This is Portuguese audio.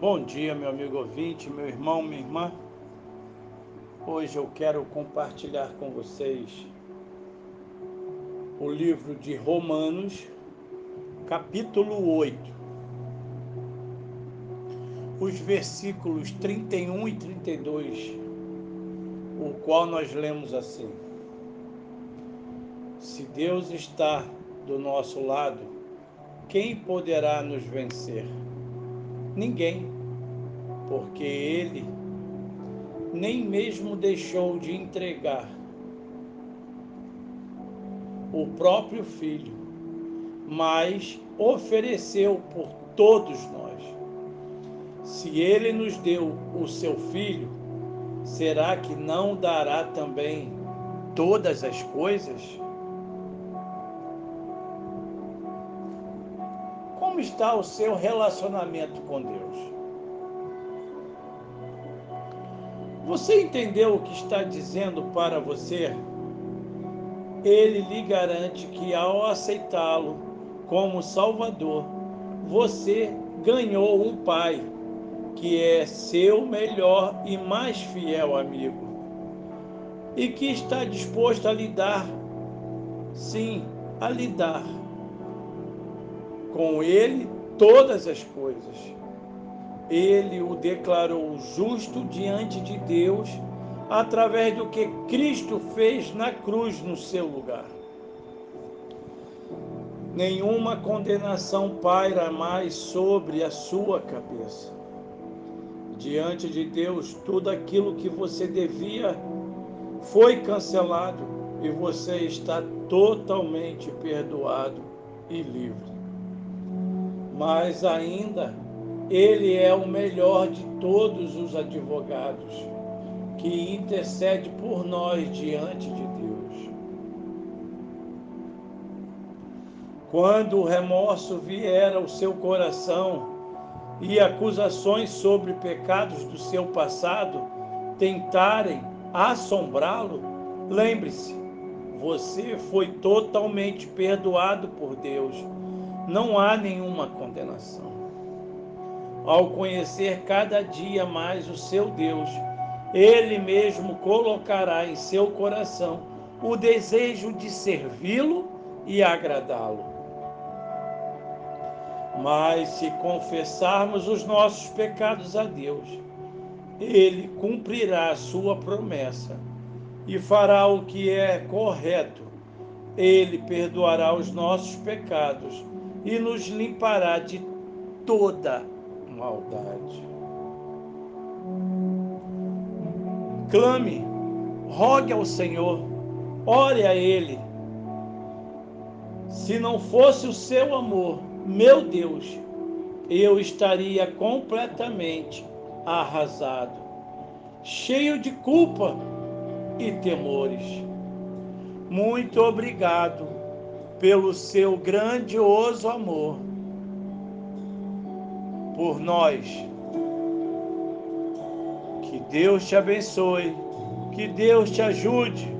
Bom dia, meu amigo ouvinte, meu irmão, minha irmã. Hoje eu quero compartilhar com vocês o livro de Romanos, capítulo 8, os versículos 31 e 32, o qual nós lemos assim: Se Deus está do nosso lado, quem poderá nos vencer? Ninguém, porque ele nem mesmo deixou de entregar o próprio filho, mas ofereceu por todos nós. Se ele nos deu o seu filho, será que não dará também todas as coisas? Como está o seu relacionamento com Deus? Você entendeu o que está dizendo para você? Ele lhe garante que ao aceitá-lo como Salvador, você ganhou um Pai que é seu melhor e mais fiel amigo e que está disposto a lidar, sim, a lidar com ele todas as coisas. Ele o declarou justo diante de Deus através do que Cristo fez na cruz no seu lugar. Nenhuma condenação paira mais sobre a sua cabeça. Diante de Deus, tudo aquilo que você devia foi cancelado e você está totalmente perdoado e livre mas ainda ele é o melhor de todos os advogados, que intercede por nós diante de Deus. Quando o remorso vier ao seu coração e acusações sobre pecados do seu passado tentarem assombrá-lo, lembre-se, você foi totalmente perdoado por Deus não há nenhuma condenação. Ao conhecer cada dia mais o seu Deus, ele mesmo colocará em seu coração o desejo de servi-lo e agradá-lo. Mas se confessarmos os nossos pecados a Deus, ele cumprirá a sua promessa e fará o que é correto. Ele perdoará os nossos pecados e nos limpará de toda maldade. Clame, rogue ao Senhor, ore a Ele. Se não fosse o seu amor, meu Deus, eu estaria completamente arrasado, cheio de culpa e temores. Muito obrigado pelo seu grandioso amor por nós. Que Deus te abençoe, que Deus te ajude